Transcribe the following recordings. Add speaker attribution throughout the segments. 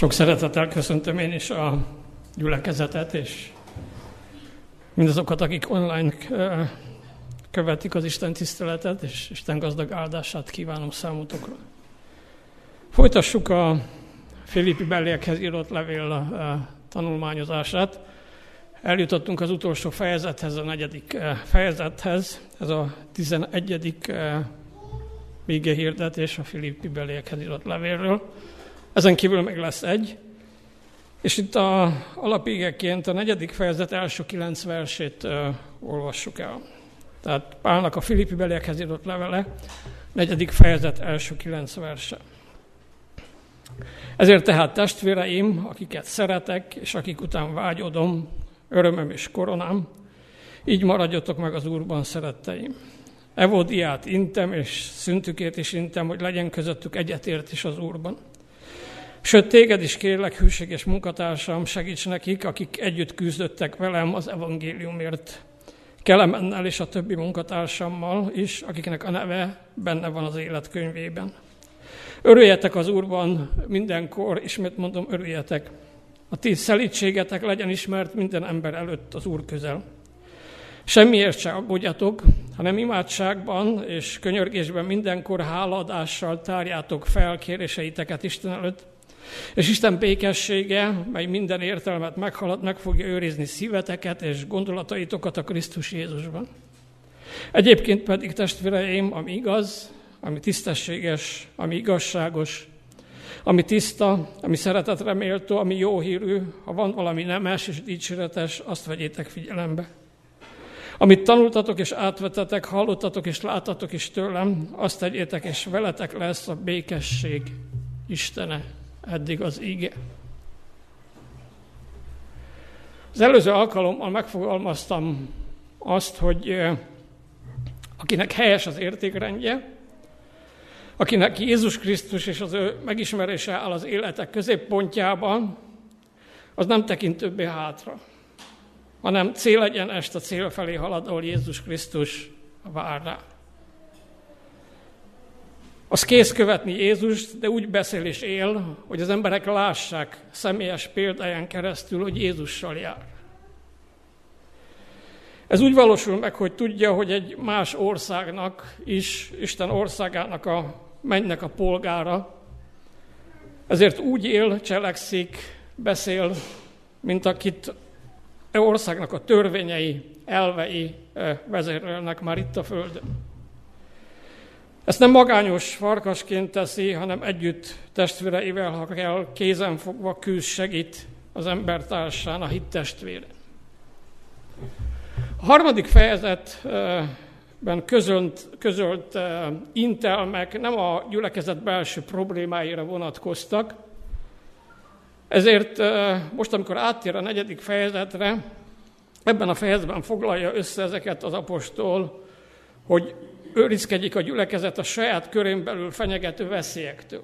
Speaker 1: Sok szeretettel köszöntöm én is a gyülekezetet, és mindazokat, akik online követik az Isten tiszteletet, és Isten gazdag áldását kívánom számotokra. Folytassuk a Filippi belliekhez írott levél tanulmányozását. Eljutottunk az utolsó fejezethez, a negyedik fejezethez. Ez a tizenegyedik vége hirdetés a Filippi belliekhez írott levélről. Ezen kívül még lesz egy. És itt a alapégeként a negyedik fejezet első kilenc versét uh, olvassuk el. Tehát Pálnak a Filippi beliekhez írott levele, negyedik fejezet első kilenc verse. Ezért tehát testvéreim, akiket szeretek, és akik után vágyodom, örömöm és koronám, így maradjatok meg az Úrban, szeretteim. Evodiát intem, és szüntükét is intem, hogy legyen közöttük egyetért is az Úrban. Sőt, téged is kérlek, hűséges munkatársam, segíts nekik, akik együtt küzdöttek velem az evangéliumért. Kelemennel és a többi munkatársammal is, akiknek a neve benne van az életkönyvében. Örüljetek az Úrban mindenkor, ismét mondom, örüljetek. A ti szelítségetek legyen ismert minden ember előtt az Úr közel. Semmiért se aggódjatok, hanem imádságban és könyörgésben mindenkor hálaadással tárjátok fel kéréseiteket Isten előtt, és Isten békessége, mely minden értelmet meghalad, meg fogja őrizni szíveteket és gondolataitokat a Krisztus Jézusban. Egyébként pedig testvéreim, ami igaz, ami tisztességes, ami igazságos, ami tiszta, ami szeretetre méltó, ami jó hírű, ha van valami nemes és dicséretes, azt vegyétek figyelembe. Amit tanultatok és átvetetek, hallottatok és láttatok is tőlem, azt tegyétek, és veletek lesz a békesség Istene eddig az ige. Az előző alkalommal megfogalmaztam azt, hogy akinek helyes az értékrendje, akinek Jézus Krisztus és az ő megismerése áll az életek középpontjában, az nem tekint többé hátra, hanem célegyenest a cél felé halad, ahol Jézus Krisztus vár rá az kész követni Jézust, de úgy beszél és él, hogy az emberek lássák személyes példáján keresztül, hogy Jézussal jár. Ez úgy valósul meg, hogy tudja, hogy egy más országnak is, Isten országának a mennek a polgára, ezért úgy él, cselekszik, beszél, mint akit e országnak a törvényei, elvei eh, vezérelnek már itt a Földön. Ezt nem magányos farkasként teszi, hanem együtt testvéreivel, ha kell, kézen fogva küzd segít az embertársán, a hit testvére. A harmadik fejezetben közölt, közölt intelmek nem a gyülekezet belső problémáira vonatkoztak, ezért most, amikor áttér a negyedik fejezetre, ebben a fejezetben foglalja össze ezeket az apostol, hogy őrizkedik a gyülekezet a saját körén belül fenyegető veszélyektől.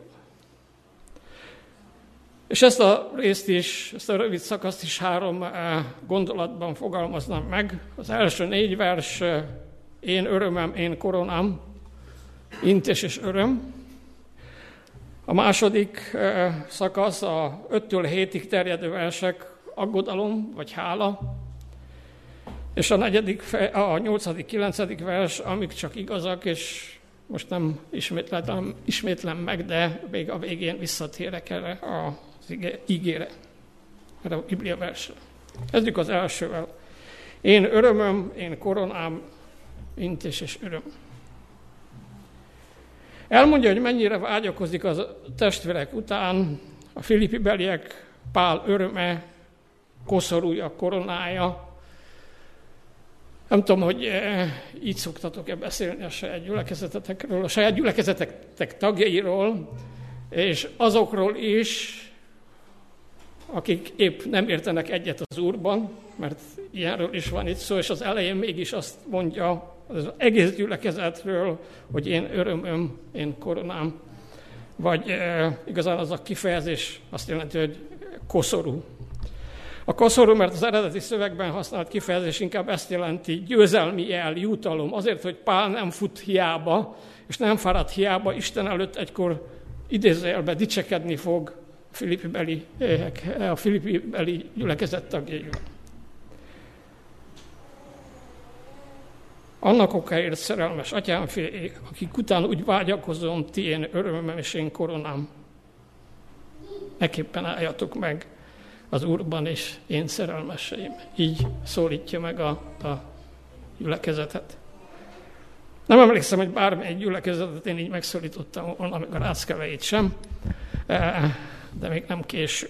Speaker 1: És ezt a részt is, ezt a rövid szakaszt is három eh, gondolatban fogalmaznám meg. Az első négy vers, eh, én örömem, én koronám, intés és öröm. A második eh, szakasz a 5-től 7-ig terjedő versek, aggodalom vagy hála, és a negyedik, a nyolcadik, kilencedik vers, amik csak igazak, és most nem ismétlem, ismétlem meg, de még a végén visszatérek erre az ígére, erre a Biblia versre. Kezdjük az elsővel. Én örömöm, én koronám, intés és öröm. Elmondja, hogy mennyire vágyakozik az testvérek után, a filippi beliek Pál öröme, koszorúja, koronája, nem tudom, hogy eh, így szoktatok-e beszélni a saját gyülekezetetekről, a saját gyülekezetek tagjairól, és azokról is, akik épp nem értenek egyet az Úrban, mert ilyenről is van itt szó, és az elején mégis azt mondja az egész gyülekezetről, hogy én örömöm, én koronám, vagy e, igazán az a kifejezés azt jelenti, hogy koszorú, a koszorú, mert az eredeti szövegben használt kifejezés inkább ezt jelenti, győzelmi jel, jutalom. Azért, hogy Pál nem fut hiába, és nem fárad hiába, Isten előtt egykor idézőjelbe dicsekedni fog, Filippi beli, a Filippi beli gyülekezet tagjaival. Annak okáért szerelmes atyám fél, akik után úgy vágyakozom, ti én örömöm és én koronám. Ekképpen álljatok meg az Úrban és én szerelmeseim. Így szólítja meg a, a gyülekezetet. Nem emlékszem, hogy bármely gyülekezetet én így megszólítottam volna, meg a rászkeveit sem, e, de még nem késő.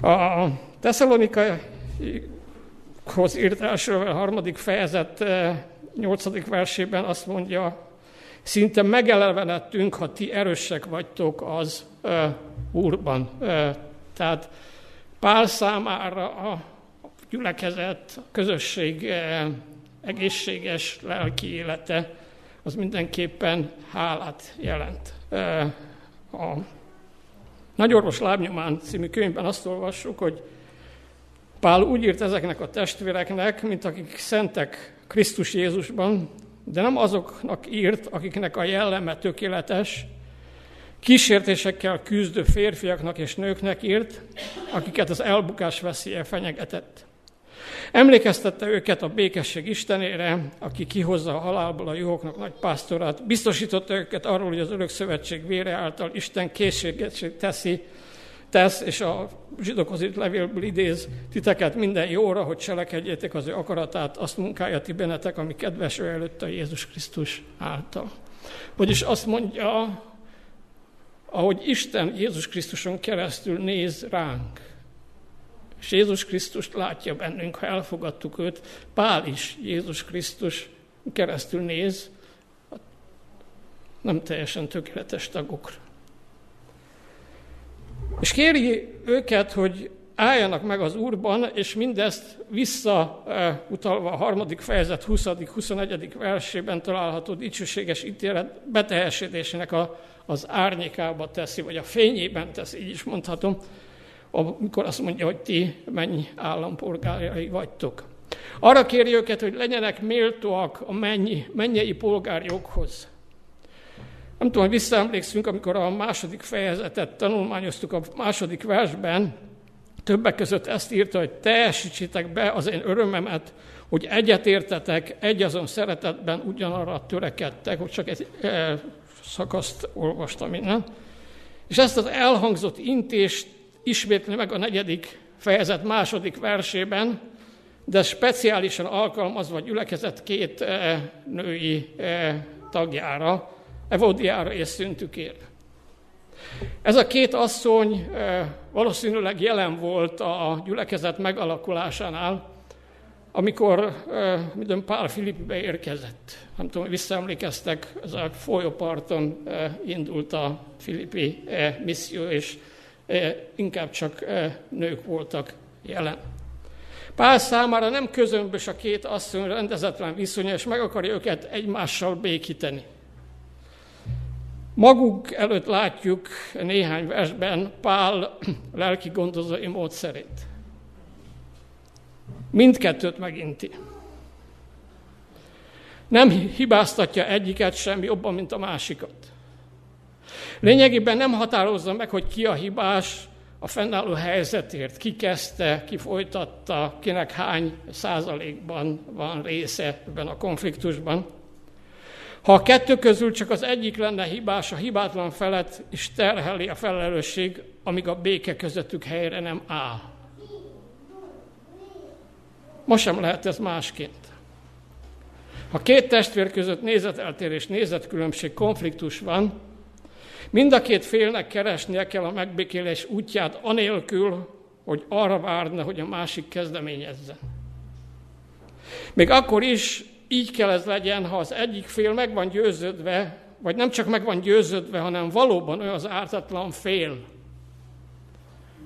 Speaker 1: A Tesszalonikaihoz írt első harmadik fejezet e, nyolcadik versében azt mondja, szinte megelevenettünk, ha ti erősek vagytok az Úrban. Uh, tehát Pál számára a gyülekezet, a közösség uh, egészséges lelki élete, az mindenképpen hálát jelent. Uh, a Nagyorvos lábnyomán című könyvben azt olvassuk, hogy Pál úgy írt ezeknek a testvéreknek, mint akik szentek Krisztus Jézusban, de nem azoknak írt, akiknek a jelleme tökéletes, kísértésekkel küzdő férfiaknak és nőknek írt, akiket az elbukás veszélye fenyegetett. Emlékeztette őket a békesség Istenére, aki kihozza a halálból a juhoknak nagy pásztorát, biztosította őket arról, hogy az örök szövetség vére által Isten készséget teszi tesz, és a zsidókhoz itt levélből idéz titeket minden jóra, hogy cselekedjétek az ő akaratát, azt munkája ti benetek, ami kedves ő előtt a Jézus Krisztus által. Vagyis azt mondja, ahogy Isten Jézus Krisztuson keresztül néz ránk, és Jézus Krisztust látja bennünk, ha elfogadtuk őt, Pál is Jézus Krisztus keresztül néz, nem teljesen tökéletes tagokra. És kéri őket, hogy álljanak meg az Úrban, és mindezt visszautalva a harmadik fejezet 20.-21. versében található dicsőséges ítélet beteljesedésének a, az árnyékába teszi, vagy a fényében teszi, így is mondhatom, amikor azt mondja, hogy ti mennyi állampolgárai vagytok. Arra kéri őket, hogy legyenek méltóak a mennyi, mennyei polgárjoghoz. Nem tudom, hogy visszaemlékszünk, amikor a második fejezetet tanulmányoztuk a második versben, többek között ezt írta, hogy teljesítsétek be az én örömemet, hogy egyetértetek, egyazon szeretetben ugyanarra törekedtek, hogy csak egy e, szakaszt olvastam innen. És ezt az elhangzott intést ismétli meg a negyedik fejezet második versében, de speciálisan alkalmazva gyülekezett két e, női e, tagjára, Evodiára és szüntükért. Ez a két asszony valószínűleg jelen volt a gyülekezet megalakulásánál, amikor midőn Pál Filipbe érkezett. Nem tudom, visszaemlékeztek, ez a folyóparton indult a Filippi misszió, és inkább csak nők voltak jelen. Pál számára nem közömbös a két asszony rendezetlen viszonya, és meg akarja őket egymással békíteni. Maguk előtt látjuk néhány versben Pál lelki gondozói módszerét. Mindkettőt meginti. Nem hibáztatja egyiket sem jobban, mint a másikat. Lényegében nem határozza meg, hogy ki a hibás a fennálló helyzetért, ki kezdte, ki folytatta, kinek hány százalékban van része ebben a konfliktusban. Ha a kettő közül csak az egyik lenne hibás, a hibátlan felet is terheli a felelősség, amíg a béke közöttük helyre nem áll. Ma sem lehet ez másként. Ha két testvér között nézeteltérés, nézetkülönbség, konfliktus van, mind a két félnek keresnie kell a megbékélés útját anélkül, hogy arra várna, hogy a másik kezdeményezze. Még akkor is, így kell ez legyen, ha az egyik fél meg van győződve, vagy nem csak meg van győződve, hanem valóban olyan az ártatlan fél,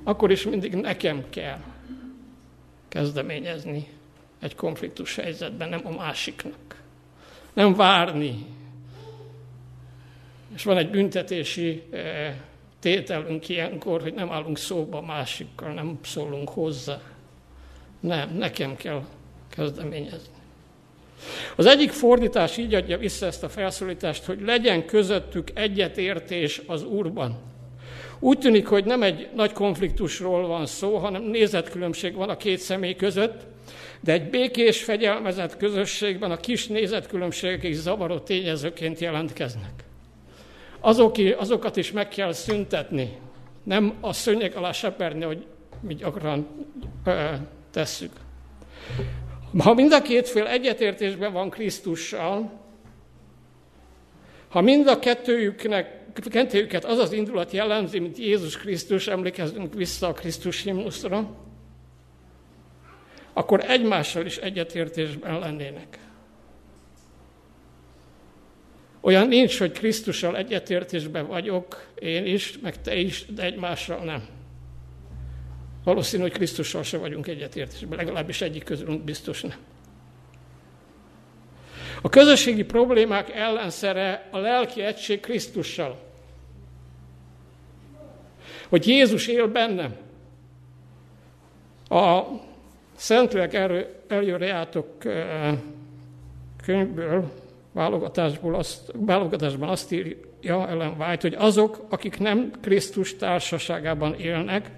Speaker 1: akkor is mindig nekem kell kezdeményezni egy konfliktus helyzetben, nem a másiknak. Nem várni. És van egy büntetési eh, tételünk ilyenkor, hogy nem állunk szóba másikkal, nem szólunk hozzá. Nem, nekem kell kezdeményezni. Az egyik fordítás így adja vissza ezt a felszólítást, hogy legyen közöttük egyetértés az Úrban. Úgy tűnik, hogy nem egy nagy konfliktusról van szó, hanem nézetkülönbség van a két személy között, de egy békés, fegyelmezett közösségben a kis nézetkülönbségek is zavaró tényezőként jelentkeznek. Azok, azokat is meg kell szüntetni, nem a szőnyeg alá seperni, hogy mi gyakran ö, tesszük. Ha mind a két fél egyetértésben van Krisztussal, ha mind a kettőjüknek, kettőjüket az az indulat jellemzi, mint Jézus Krisztus, emlékezzünk vissza a Krisztus himnuszra, akkor egymással is egyetértésben lennének. Olyan nincs, hogy Krisztussal egyetértésben vagyok, én is, meg te is, de egymással nem. Valószínű, hogy Krisztussal se vagyunk egyetértésben, legalábbis egyik közülünk biztos nem. A közösségi problémák ellenszere a lelki egység Krisztussal. Hogy Jézus él bennem. A Szentlélek eljörejátok könyvből, válogatásból azt, válogatásban azt írja Ellen White, hogy azok, akik nem Krisztus társaságában élnek,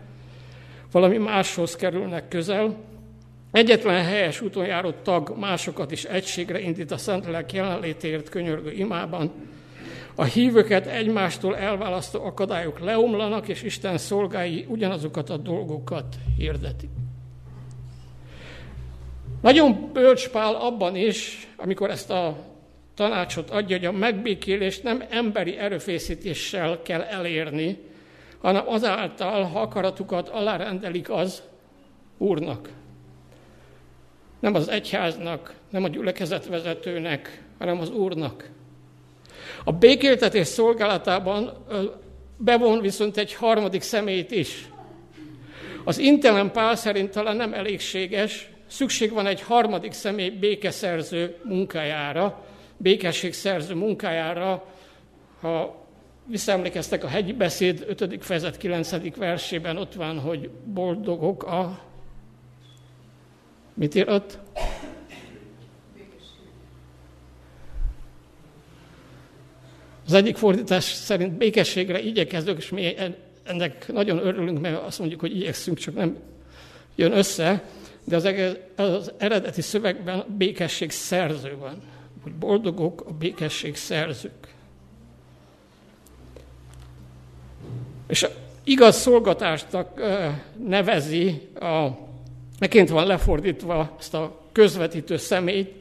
Speaker 1: valami máshoz kerülnek közel, Egyetlen helyes úton járó tag másokat is egységre indít a Szentlélek jelenlétért könyörgő imában. A hívőket egymástól elválasztó akadályok leomlanak, és Isten szolgái ugyanazokat a dolgokat hirdetik. Nagyon bölcs Pál abban is, amikor ezt a tanácsot adja, hogy a megbékélést nem emberi erőfészítéssel kell elérni, hanem azáltal, ha akaratukat alárendelik az Úrnak. Nem az egyháznak, nem a gyülekezetvezetőnek, hanem az Úrnak. A békéltetés szolgálatában bevon viszont egy harmadik személyt is. Az intelen Pál szerint talán nem elégséges, szükség van egy harmadik személy békeszerző munkájára, békességszerző munkájára, ha visszaemlékeztek a hegyi beszéd 5. fejezet 9. versében, ott van, hogy boldogok a Mit ír ott? Az egyik fordítás szerint békességre igyekezünk, és mi ennek nagyon örülünk, mert azt mondjuk, hogy igyekszünk, csak nem jön össze, de az, az eredeti szövegben békesség szerző van, hogy boldogok a békesség szerzők. És a igaz szolgatásnak nevezi a Neként van lefordítva ezt a közvetítő személyt,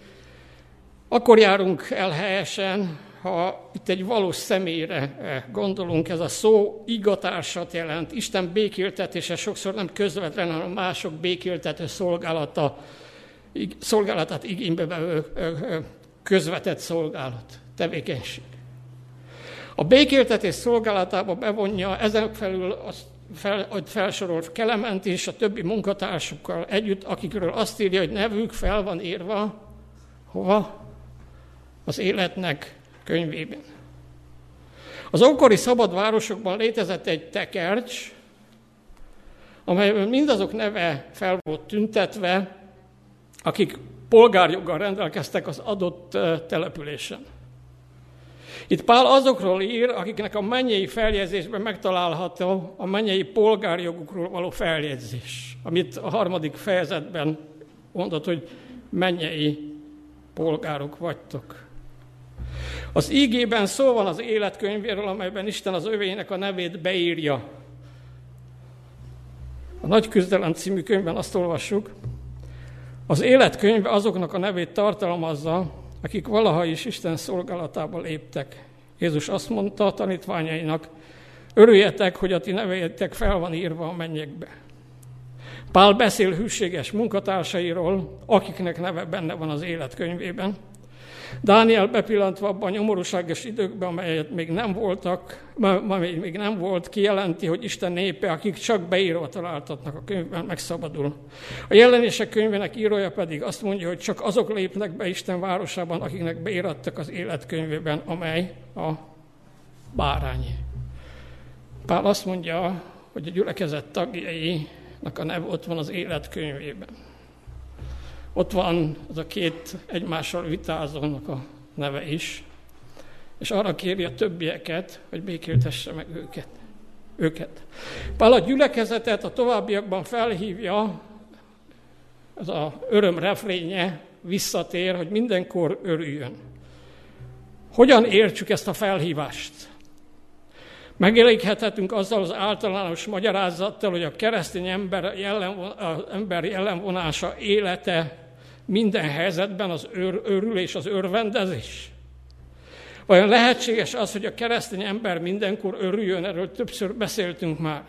Speaker 1: akkor járunk el helyesen, ha itt egy valós személyre eh, gondolunk, ez a szó igatársat jelent. Isten békéltetése sokszor nem közvetlen, hanem mások békéltető szolgálata, szolgálatát igénybe vevő közvetett szolgálat, tevékenység. A békéltetés szolgálatába bevonja ezen felül azt fel, hogy felsorolt Kelement és a többi munkatársukkal együtt, akikről azt írja, hogy nevük fel van írva, hova? Az életnek könyvében. Az ókori szabad városokban létezett egy tekercs, amelyben mindazok neve fel volt tüntetve, akik polgárjoggal rendelkeztek az adott településen. Itt Pál azokról ír, akiknek a mennyei feljegyzésben megtalálható a mennyei polgárjogukról való feljegyzés, amit a harmadik fejezetben mondott, hogy mennyei polgárok vagytok. Az ígében szó van az életkönyvéről, amelyben Isten az övének a nevét beírja. A Nagy Küzdelem című könyvben azt olvassuk, az életkönyve azoknak a nevét tartalmazza, akik valaha is Isten szolgálatába léptek. Jézus azt mondta a tanítványainak, örüljetek, hogy a ti nevejetek fel van írva a mennyekbe. Pál beszél hűséges munkatársairól, akiknek neve benne van az életkönyvében, Dániel bepillantva abban a nyomorúságos időkben, amelyet még nem voltak, amely még nem volt, kijelenti, hogy Isten népe, akik csak beírva találtatnak a könyvben, megszabadul. A jelenések könyvének írója pedig azt mondja, hogy csak azok lépnek be Isten városában, akiknek beírattak az életkönyvében, amely a bárány. Pál azt mondja, hogy a gyülekezet tagjainak a neve ott van az életkönyvében. Ott van az a két egymással vitázónak a neve is, és arra kéri a többieket, hogy békéltesse meg őket. őket. Pál a gyülekezetet a továbbiakban felhívja, ez a öröm refrénye visszatér, hogy mindenkor örüljön. Hogyan értsük ezt a felhívást? Megeléghethetünk azzal az általános magyarázattal, hogy a keresztény ember, az ember jellemvonása élete minden helyzetben az ör, örülés, az örvendezés. Vajon lehetséges az, hogy a keresztény ember mindenkor örüljön? Erről többször beszéltünk már.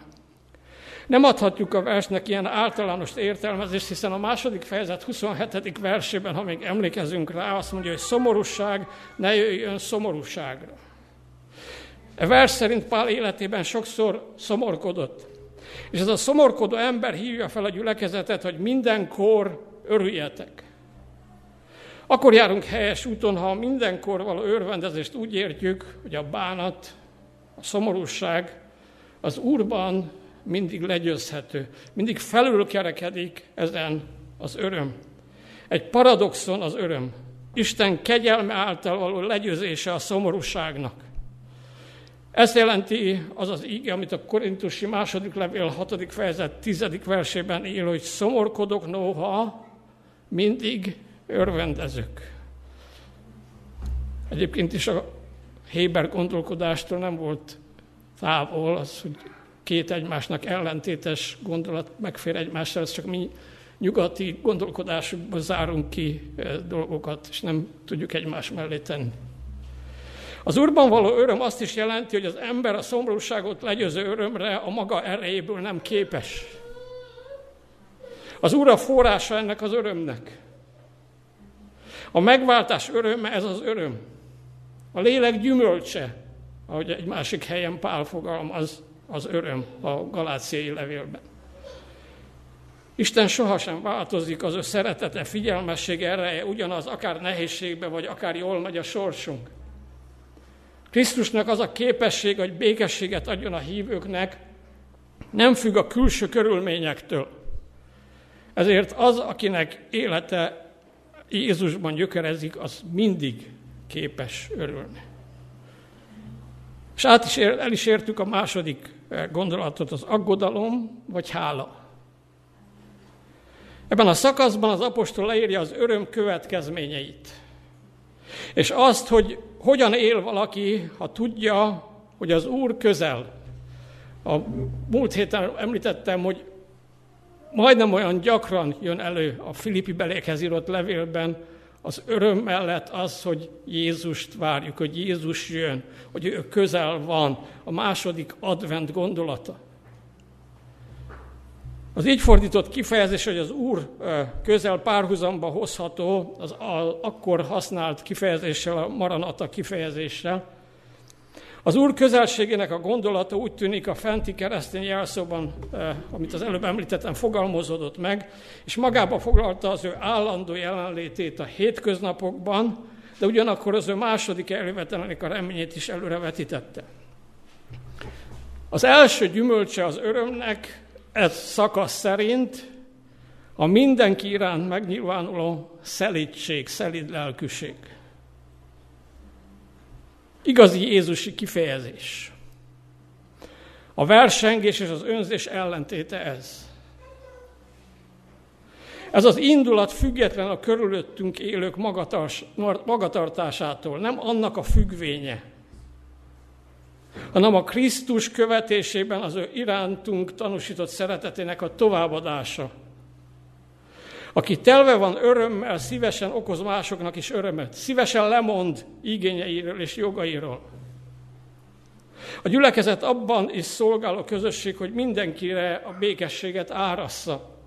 Speaker 1: Nem adhatjuk a versnek ilyen általános értelmezést, hiszen a második fejezet 27. versében, ha még emlékezünk rá, azt mondja, hogy szomorúság ne jöjjön szomorúságra. E vers szerint Pál életében sokszor szomorkodott. És ez a szomorkodó ember hívja fel a gyülekezetet, hogy mindenkor örüljetek. Akkor járunk helyes úton, ha mindenkor való örvendezést úgy értjük, hogy a bánat, a szomorúság az Úrban mindig legyőzhető, mindig felülkerekedik ezen az öröm. Egy paradoxon az öröm. Isten kegyelme által való legyőzése a szomorúságnak. Ezt jelenti az az íge, amit a Korintusi második levél 6. fejezet 10. versében ír, hogy szomorkodok noha, mindig örvendezök. Egyébként is a Héber gondolkodástól nem volt távol az, hogy két egymásnak ellentétes gondolat megfér egymással, ez csak mi nyugati gondolkodásukból zárunk ki eh, dolgokat, és nem tudjuk egymás mellé tenni. Az Úrban való öröm azt is jelenti, hogy az ember a szomorúságot legyőző örömre a maga erejéből nem képes. Az Úr a forrása ennek az örömnek. A megváltás öröme ez az öröm. A lélek gyümölcse, ahogy egy másik helyen Pál fogalmaz, az öröm a galáciai levélben. Isten sohasem változik, az ő szeretete, figyelmessége, ereje ugyanaz, akár nehézségbe, vagy akár jól megy a sorsunk. Krisztusnak az a képesség, hogy békességet adjon a hívőknek, nem függ a külső körülményektől. Ezért az, akinek élete Jézusban gyökerezik, az mindig képes örülni. És át is ér, el is értük a második eh, gondolatot, az aggodalom vagy hála. Ebben a szakaszban az apostol leírja az öröm következményeit. És azt, hogy hogyan él valaki, ha tudja, hogy az Úr közel. A múlt héten említettem, hogy majdnem olyan gyakran jön elő a Filippi belékhez írott levélben, az öröm mellett az, hogy Jézust várjuk, hogy Jézus jön, hogy ő közel van, a második advent gondolata. Az így fordított kifejezés, hogy az Úr közel párhuzamba hozható, az akkor használt kifejezéssel, a maranata kifejezéssel. Az Úr közelségének a gondolata úgy tűnik a fenti keresztény jelszóban, amit az előbb említettem, fogalmazódott meg, és magába foglalta az ő állandó jelenlétét a hétköznapokban, de ugyanakkor az ő második elővetelenek a reményét is előrevetítette. Az első gyümölcse az örömnek ez szakasz szerint a mindenki iránt megnyilvánuló szelítség, szelíd lelkűség. Igazi Jézusi kifejezés. A versengés és az önzés ellentéte ez. Ez az indulat független a körülöttünk élők magatartásától, nem annak a függvénye, hanem a Krisztus követésében az ő irántunk tanúsított szeretetének a továbbadása. Aki telve van örömmel, szívesen okoz másoknak is örömet, szívesen lemond igényeiről és jogairól. A gyülekezet abban is szolgál a közösség, hogy mindenkire a békességet árassza.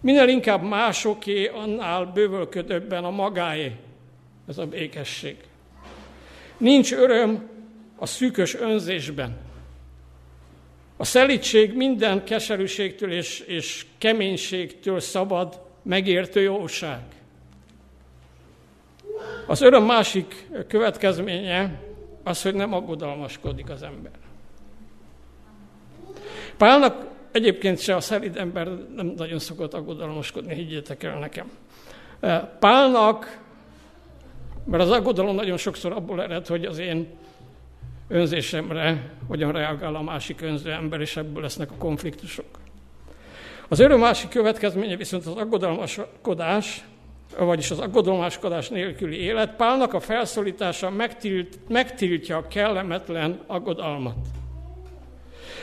Speaker 1: Minél inkább másoké, annál bővölködőbben a magáé ez a békesség. Nincs öröm, a szűkös önzésben. A szelítség minden keserűségtől és, és keménységtől szabad, megértő jóság. Az öröm másik következménye az, hogy nem aggodalmaskodik az ember. Pálnak egyébként se a szelid ember nem nagyon szokott aggodalmaskodni, higgyétek el nekem. Pálnak, mert az aggodalom nagyon sokszor abból ered, hogy az én önzésemre hogyan reagál a másik önző ember, és ebből lesznek a konfliktusok. Az öröm másik következménye viszont az aggodalmaskodás, vagyis az aggodalmaskodás nélküli élet. Pálnak a felszólítása megtilt, megtiltja a kellemetlen aggodalmat,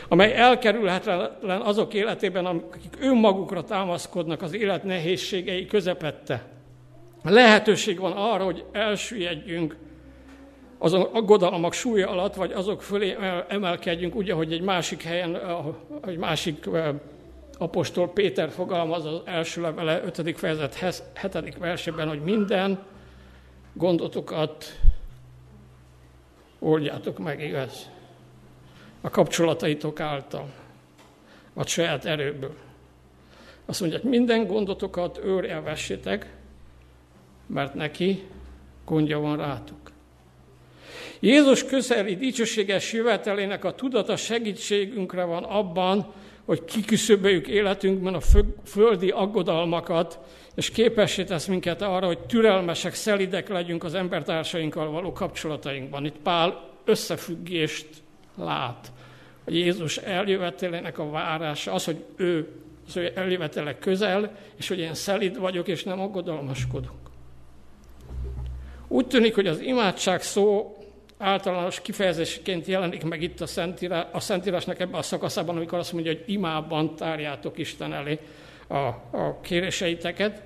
Speaker 1: amely elkerülhetetlen azok életében, akik önmagukra támaszkodnak az élet nehézségei közepette. Lehetőség van arra, hogy elsüllyedjünk azon aggodalmak súlya alatt, vagy azok fölé emelkedjünk, úgy, ahogy egy másik helyen, egy másik apostol Péter fogalmaz az első levele 5. fejezet 7. versében, hogy minden gondotokat oldjátok meg, igaz? A kapcsolataitok által, vagy saját erőből. Azt mondja, hogy minden gondotokat őrjelvessétek, mert neki gondja van rátok. Jézus közeli dicsőséges jövetelének a tudata segítségünkre van abban, hogy kiküszöböljük életünkben a földi aggodalmakat, és képessé tesz minket arra, hogy türelmesek, szelidek legyünk az embertársainkkal való kapcsolatainkban. Itt Pál összefüggést lát, hogy Jézus eljövetelének a várása, az, hogy ő az ő eljövetele közel, és hogy én szelid vagyok, és nem aggodalmaskodunk. Úgy tűnik, hogy az imádság szó általános kifejezésként jelenik meg itt a, Szentírás, a Szentírásnak ebben a szakaszában, amikor azt mondja, hogy imában tárjátok Isten elé a, a kéréseiteket.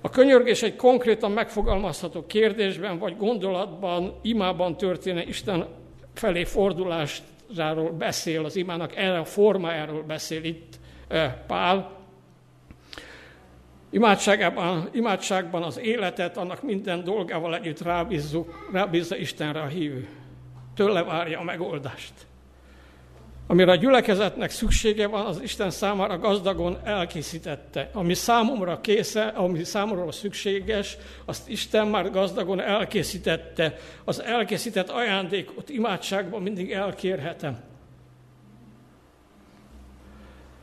Speaker 1: A könyörgés egy konkrétan megfogalmazható kérdésben vagy gondolatban, imában történő Isten felé fordulásáról beszél, az imának erre a formájáról beszél itt eh, Pál. Imádságában, imádságban az életet, annak minden dolgával együtt rábízzuk, rábízza Istenre a hívő. Tőle várja a megoldást. Amire a gyülekezetnek szüksége van, az Isten számára gazdagon elkészítette. Ami számomra késze, ami számomra szükséges, azt Isten már gazdagon elkészítette. Az elkészített ajándékot imádságban mindig elkérhetem.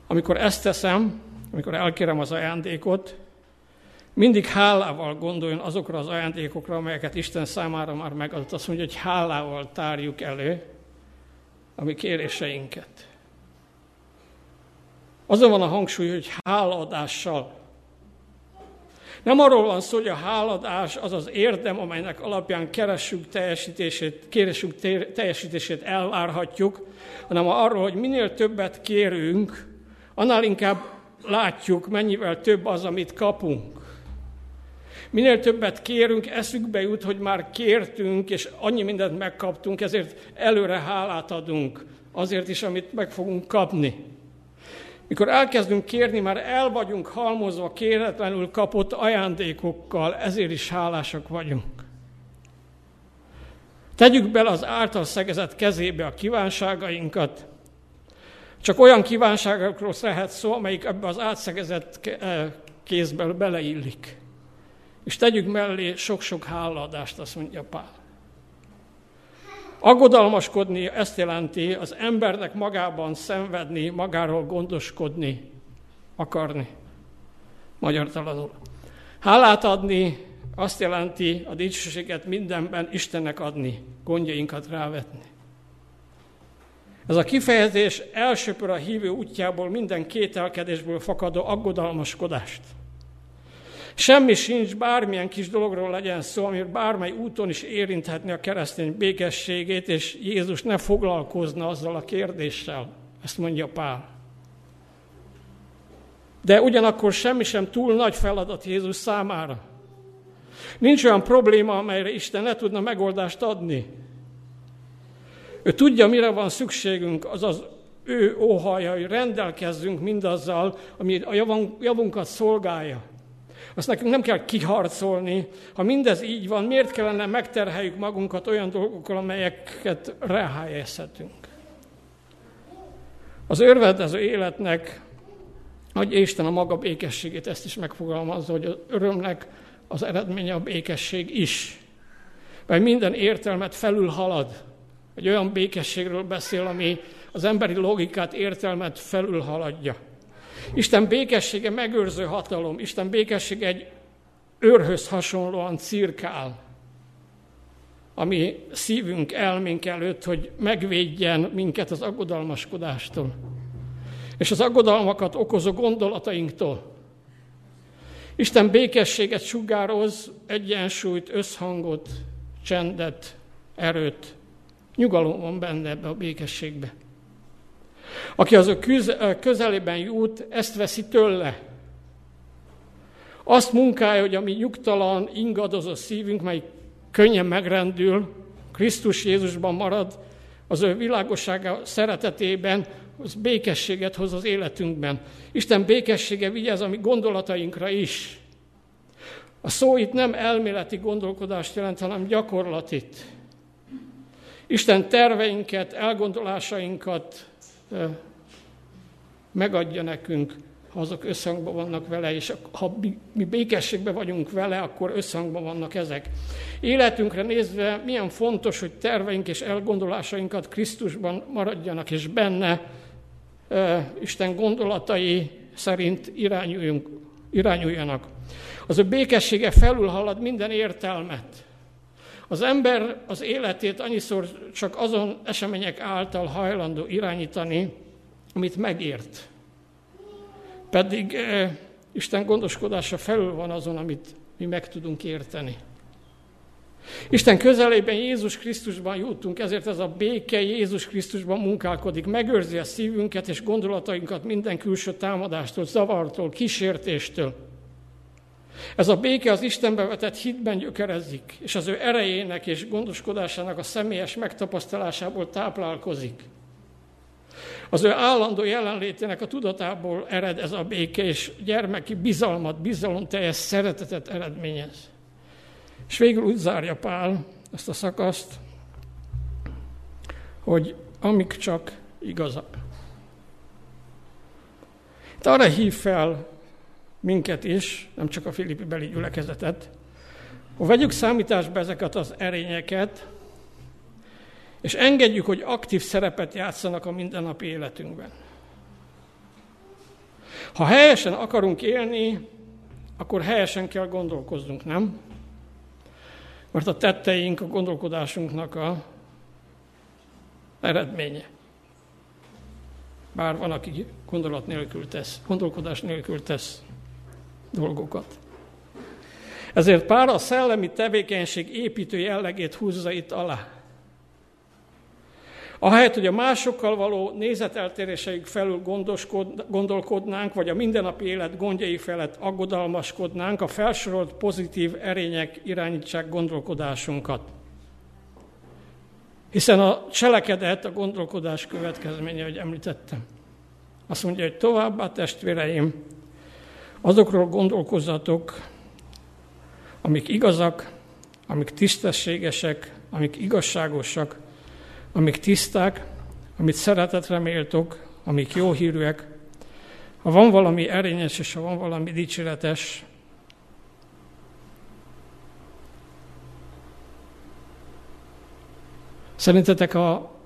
Speaker 1: Amikor ezt teszem, amikor elkérem az ajándékot, mindig hálával gondoljon azokra az ajándékokra, amelyeket Isten számára már megadott. Azt mondja, hogy hálával tárjuk elő a mi kéréseinket. Azon van a hangsúly, hogy hálaadással. Nem arról van szó, hogy a háladás az az érdem, amelynek alapján keressük teljesítését, kérésünk teljesítését elvárhatjuk, hanem arról, hogy minél többet kérünk, annál inkább látjuk, mennyivel több az, amit kapunk. Minél többet kérünk, eszükbe jut, hogy már kértünk, és annyi mindent megkaptunk, ezért előre hálát adunk azért is, amit meg fogunk kapni. Mikor elkezdünk kérni, már el vagyunk halmozva kéretlenül kapott ajándékokkal, ezért is hálásak vagyunk. Tegyük bele az által szegezett kezébe a kívánságainkat, csak olyan kívánságokról lehet szó, amelyik ebbe az átszegezett eh, kézből beleillik. És tegyük mellé sok-sok hálaadást, azt mondja Pál. Aggodalmaskodni ezt jelenti az embernek magában szenvedni, magáról gondoskodni, akarni. Magyar taladul. Hálát adni azt jelenti a dicsőséget mindenben Istennek adni, gondjainkat rávetni. Ez a kifejezés elsőpör a hívő útjából minden kételkedésből fakadó aggodalmaskodást. Semmi sincs, bármilyen kis dologról legyen szó, ami bármely úton is érinthetni a keresztény békességét, és Jézus ne foglalkozna azzal a kérdéssel. Ezt mondja Pál. De ugyanakkor semmi sem túl nagy feladat Jézus számára. Nincs olyan probléma, amelyre Isten ne tudna megoldást adni. Ő tudja, mire van szükségünk, azaz ő óhaja, hogy rendelkezzünk mindazzal, ami a javunkat szolgálja. Azt nekünk nem kell kiharcolni. Ha mindez így van, miért kellene megterheljük magunkat olyan dolgokkal, amelyeket ráhelyezhetünk? Az örvendező életnek, hogy Isten a maga békességét ezt is megfogalmazza, hogy az örömnek az eredménye a békesség is. Mert minden értelmet felül halad. Egy olyan békességről beszél, ami az emberi logikát, értelmet felül haladja. Isten békessége megőrző hatalom, Isten békessége egy őrhöz hasonlóan cirkál, ami szívünk, elménk előtt, hogy megvédjen minket az aggodalmaskodástól. És az aggodalmakat okozó gondolatainktól. Isten békességet sugároz, egyensúlyt, összhangot, csendet, erőt. Nyugalom van benne ebbe a békességbe. Aki az ő közelében jut, ezt veszi tőle. Azt munkálja, hogy a mi nyugtalan, ingadozó szívünk, mely könnyen megrendül, Krisztus Jézusban marad, az ő világossága szeretetében, az békességet hoz az életünkben. Isten békessége vigyáz a mi gondolatainkra is. A szó itt nem elméleti gondolkodást jelent, hanem gyakorlatit. Isten terveinket, elgondolásainkat megadja nekünk, ha azok összhangban vannak vele, és ha mi békességben vagyunk vele, akkor összhangban vannak ezek. Életünkre nézve milyen fontos, hogy terveink és elgondolásainkat Krisztusban maradjanak, és benne Isten gondolatai szerint irányuljunk, irányuljanak. Az ő békessége felülhalad minden értelmet. Az ember az életét annyiszor csak azon események által hajlandó irányítani, amit megért. Pedig eh, Isten gondoskodása felül van azon, amit mi meg tudunk érteni. Isten közelében Jézus Krisztusban jutunk, ezért ez a béke Jézus Krisztusban munkálkodik, megőrzi a szívünket és gondolatainkat minden külső támadástól, zavartól, kísértéstől. Ez a béke az Istenbe vetett hitben gyökerezik, és az ő erejének és gondoskodásának a személyes megtapasztalásából táplálkozik. Az ő állandó jelenlétének a tudatából ered ez a béke, és gyermeki bizalmat, bizalomteljes szeretetet eredményez. És végül úgy zárja Pál ezt a szakaszt, hogy amik csak igazak. Itt arra hív fel minket is, nem csak a Filippi beli gyülekezetet, hogy vegyük számításba ezeket az erényeket, és engedjük, hogy aktív szerepet játszanak a mindennapi életünkben. Ha helyesen akarunk élni, akkor helyesen kell gondolkoznunk, nem? Mert a tetteink a gondolkodásunknak a eredménye. Bár van, aki gondolat nélkül tesz, gondolkodás nélkül tesz dolgokat. Ezért pár a szellemi tevékenység építő jellegét húzza itt alá. Ahelyett, hogy a másokkal való nézeteltéréseik felül gondolkodnánk, vagy a mindennapi élet gondjai felett aggodalmaskodnánk, a felsorolt pozitív erények irányítsák gondolkodásunkat. Hiszen a cselekedet a gondolkodás következménye, hogy említettem. Azt mondja, hogy továbbá testvéreim, Azokról gondolkozzatok, amik igazak, amik tisztességesek, amik igazságosak, amik tiszták, amit szeretetre méltok, amik jó hírűek, ha van valami erényes és ha van valami dicséretes, Szerintetek, ha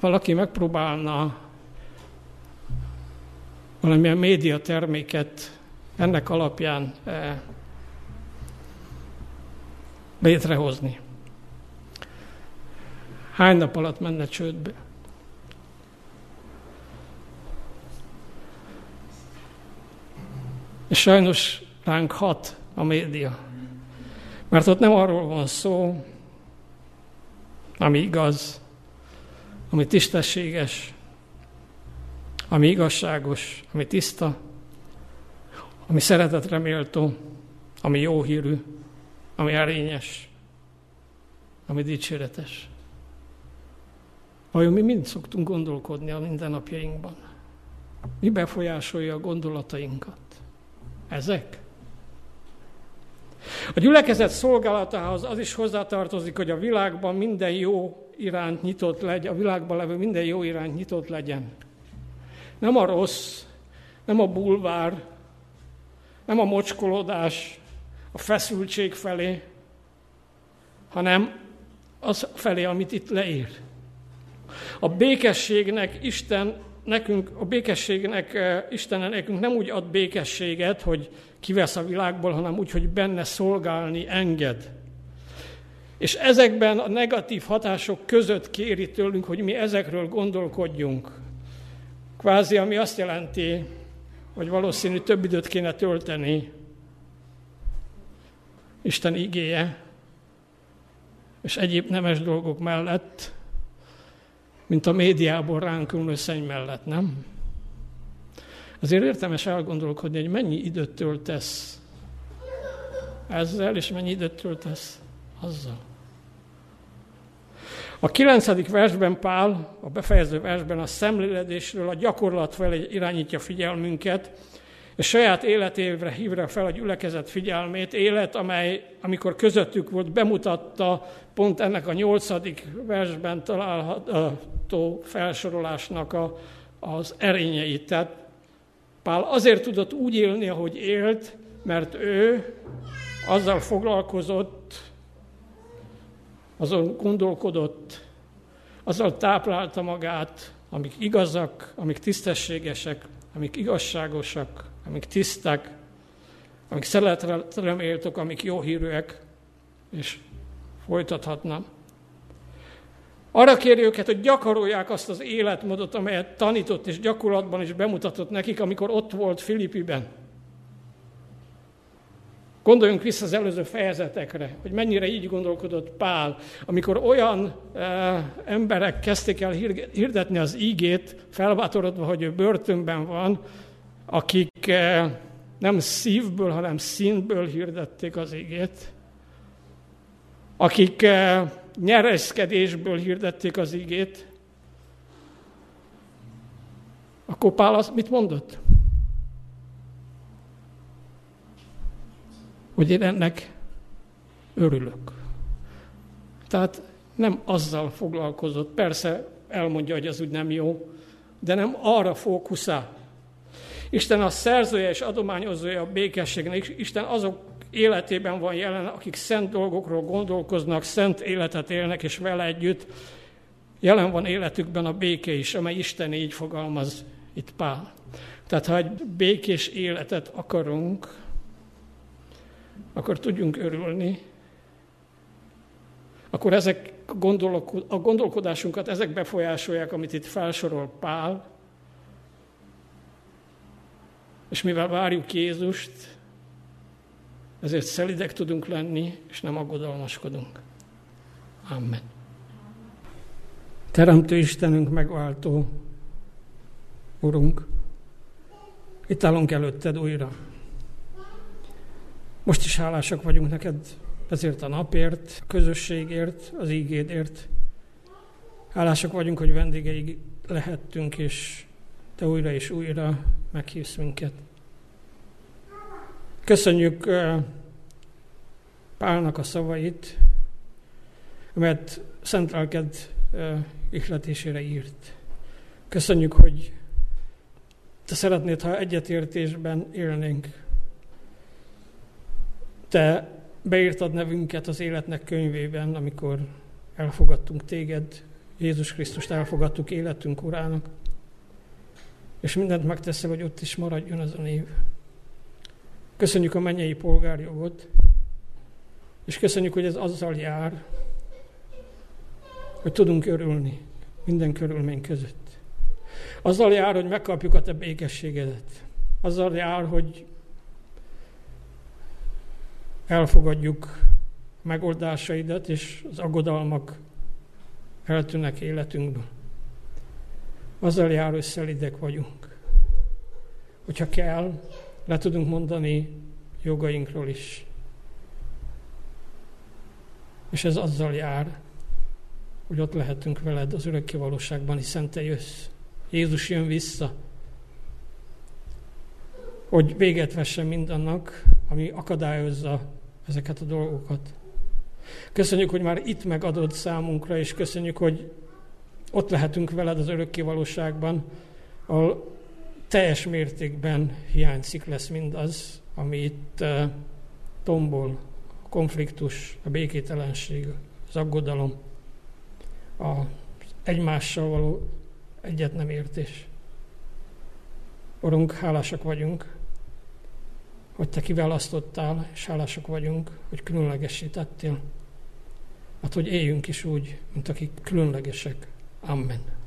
Speaker 1: valaki megpróbálna valamilyen média terméket ennek alapján eh, létrehozni. Hány nap alatt menne csődbe? És sajnos ránk hat a média. Mert ott nem arról van szó, ami igaz, ami tisztességes, ami igazságos, ami tiszta, ami szeretetre méltó, ami jó hírű, ami erényes, ami dicséretes. Vajon mi mind szoktunk gondolkodni a mindennapjainkban? Mi befolyásolja a gondolatainkat? Ezek? A gyülekezet szolgálatához az is hozzátartozik, hogy a világban minden jó iránt nyitott legyen, a világban levő minden jó iránt nyitott legyen. Nem a rossz, nem a bulvár, nem a mocskolódás, a feszültség felé, hanem az felé, amit itt leír. A békességnek Isten nekünk, a békességnek eh, Isten nekünk nem úgy ad békességet, hogy kivesz a világból, hanem úgy, hogy benne szolgálni enged. És ezekben a negatív hatások között kéri tőlünk, hogy mi ezekről gondolkodjunk. Kvázi, ami azt jelenti, hogy valószínű több időt kéne tölteni Isten igéje és egyéb nemes dolgok mellett, mint a médiából ránk szenny mellett, nem? Azért értemes elgondolkodni, hogy mennyi időt töltesz ezzel, és mennyi időt töltesz azzal. A kilencedik versben Pál, a befejező versben a szemléledésről, a gyakorlat felé irányítja figyelmünket, és saját életévre hívra fel a gyülekezet figyelmét, élet, amely, amikor közöttük volt, bemutatta pont ennek a nyolcadik versben található felsorolásnak a, az erényeit. Tehát Pál azért tudott úgy élni, ahogy élt, mert ő azzal foglalkozott, azon gondolkodott, azzal táplálta magát, amik igazak, amik tisztességesek, amik igazságosak, amik tiszták, amik szeretetre méltók, amik jó hírűek, és folytathatnám. Arra kéri őket, hogy gyakorolják azt az életmódot, amelyet tanított és gyakorlatban is bemutatott nekik, amikor ott volt Filippiben. Gondoljunk vissza az előző fejezetekre, hogy mennyire így gondolkodott Pál, amikor olyan e, emberek kezdték el hirdetni az ígét, felbátorodva, hogy ő börtönben van, akik e, nem szívből, hanem színből hirdették az ígét, akik e, nyereszkedésből hirdették az ígét, akkor Pál azt mit mondott? Hogy én ennek örülök. Tehát nem azzal foglalkozott, persze elmondja, hogy az úgy nem jó, de nem arra fókuszál. Isten a szerzője és adományozója a békességnek. Isten azok életében van jelen, akik szent dolgokról gondolkoznak, szent életet élnek, és vele együtt jelen van életükben a béke is, amely Isten így fogalmaz itt Pál. Tehát ha egy békés életet akarunk, akkor tudjunk örülni, akkor ezek a gondolkodásunkat ezek befolyásolják, amit itt felsorol Pál, és mivel várjuk Jézust, ezért szelidek tudunk lenni, és nem aggodalmaskodunk. Amen. Teremtő Istenünk, megváltó Urunk, itt állunk előtted újra. Most is hálásak vagyunk neked ezért a napért, a közösségért, az ígédért. Hálásak vagyunk, hogy vendégeig lehettünk, és te újra és újra meghívsz minket. Köszönjük Pálnak a szavait, amelyet Szent Lelked ihletésére írt. Köszönjük, hogy te szeretnéd, ha egyetértésben élnénk te beírtad nevünket az életnek könyvében, amikor elfogadtunk téged, Jézus Krisztust elfogadtuk életünk urának, és mindent megteszel, hogy ott is maradjon az a név. Köszönjük a mennyei polgárjogot, és köszönjük, hogy ez azzal jár, hogy tudunk örülni minden körülmény között. Azzal jár, hogy megkapjuk a te békességedet. Azzal jár, hogy elfogadjuk megoldásaidat, és az aggodalmak eltűnnek életünkből. Azzal jár, hogy szelidek vagyunk. Hogyha kell, le tudunk mondani jogainkról is. És ez azzal jár, hogy ott lehetünk veled az örökké valóságban, hiszen te jössz. Jézus jön vissza, hogy véget vessen mindannak, ami akadályozza ezeket a dolgokat. Köszönjük, hogy már itt megadod számunkra, és köszönjük, hogy ott lehetünk veled az örökké valóságban, ahol teljes mértékben hiányzik lesz mindaz, ami itt uh, tombol, a konfliktus, a békételenség, az aggodalom, a egymással való egyet nem értés. Urunk, hálásak vagyunk, hogy Te kiválasztottál, és hálások vagyunk, hogy különlegesítettél. hát hogy éljünk is úgy, mint akik különlegesek. Amen.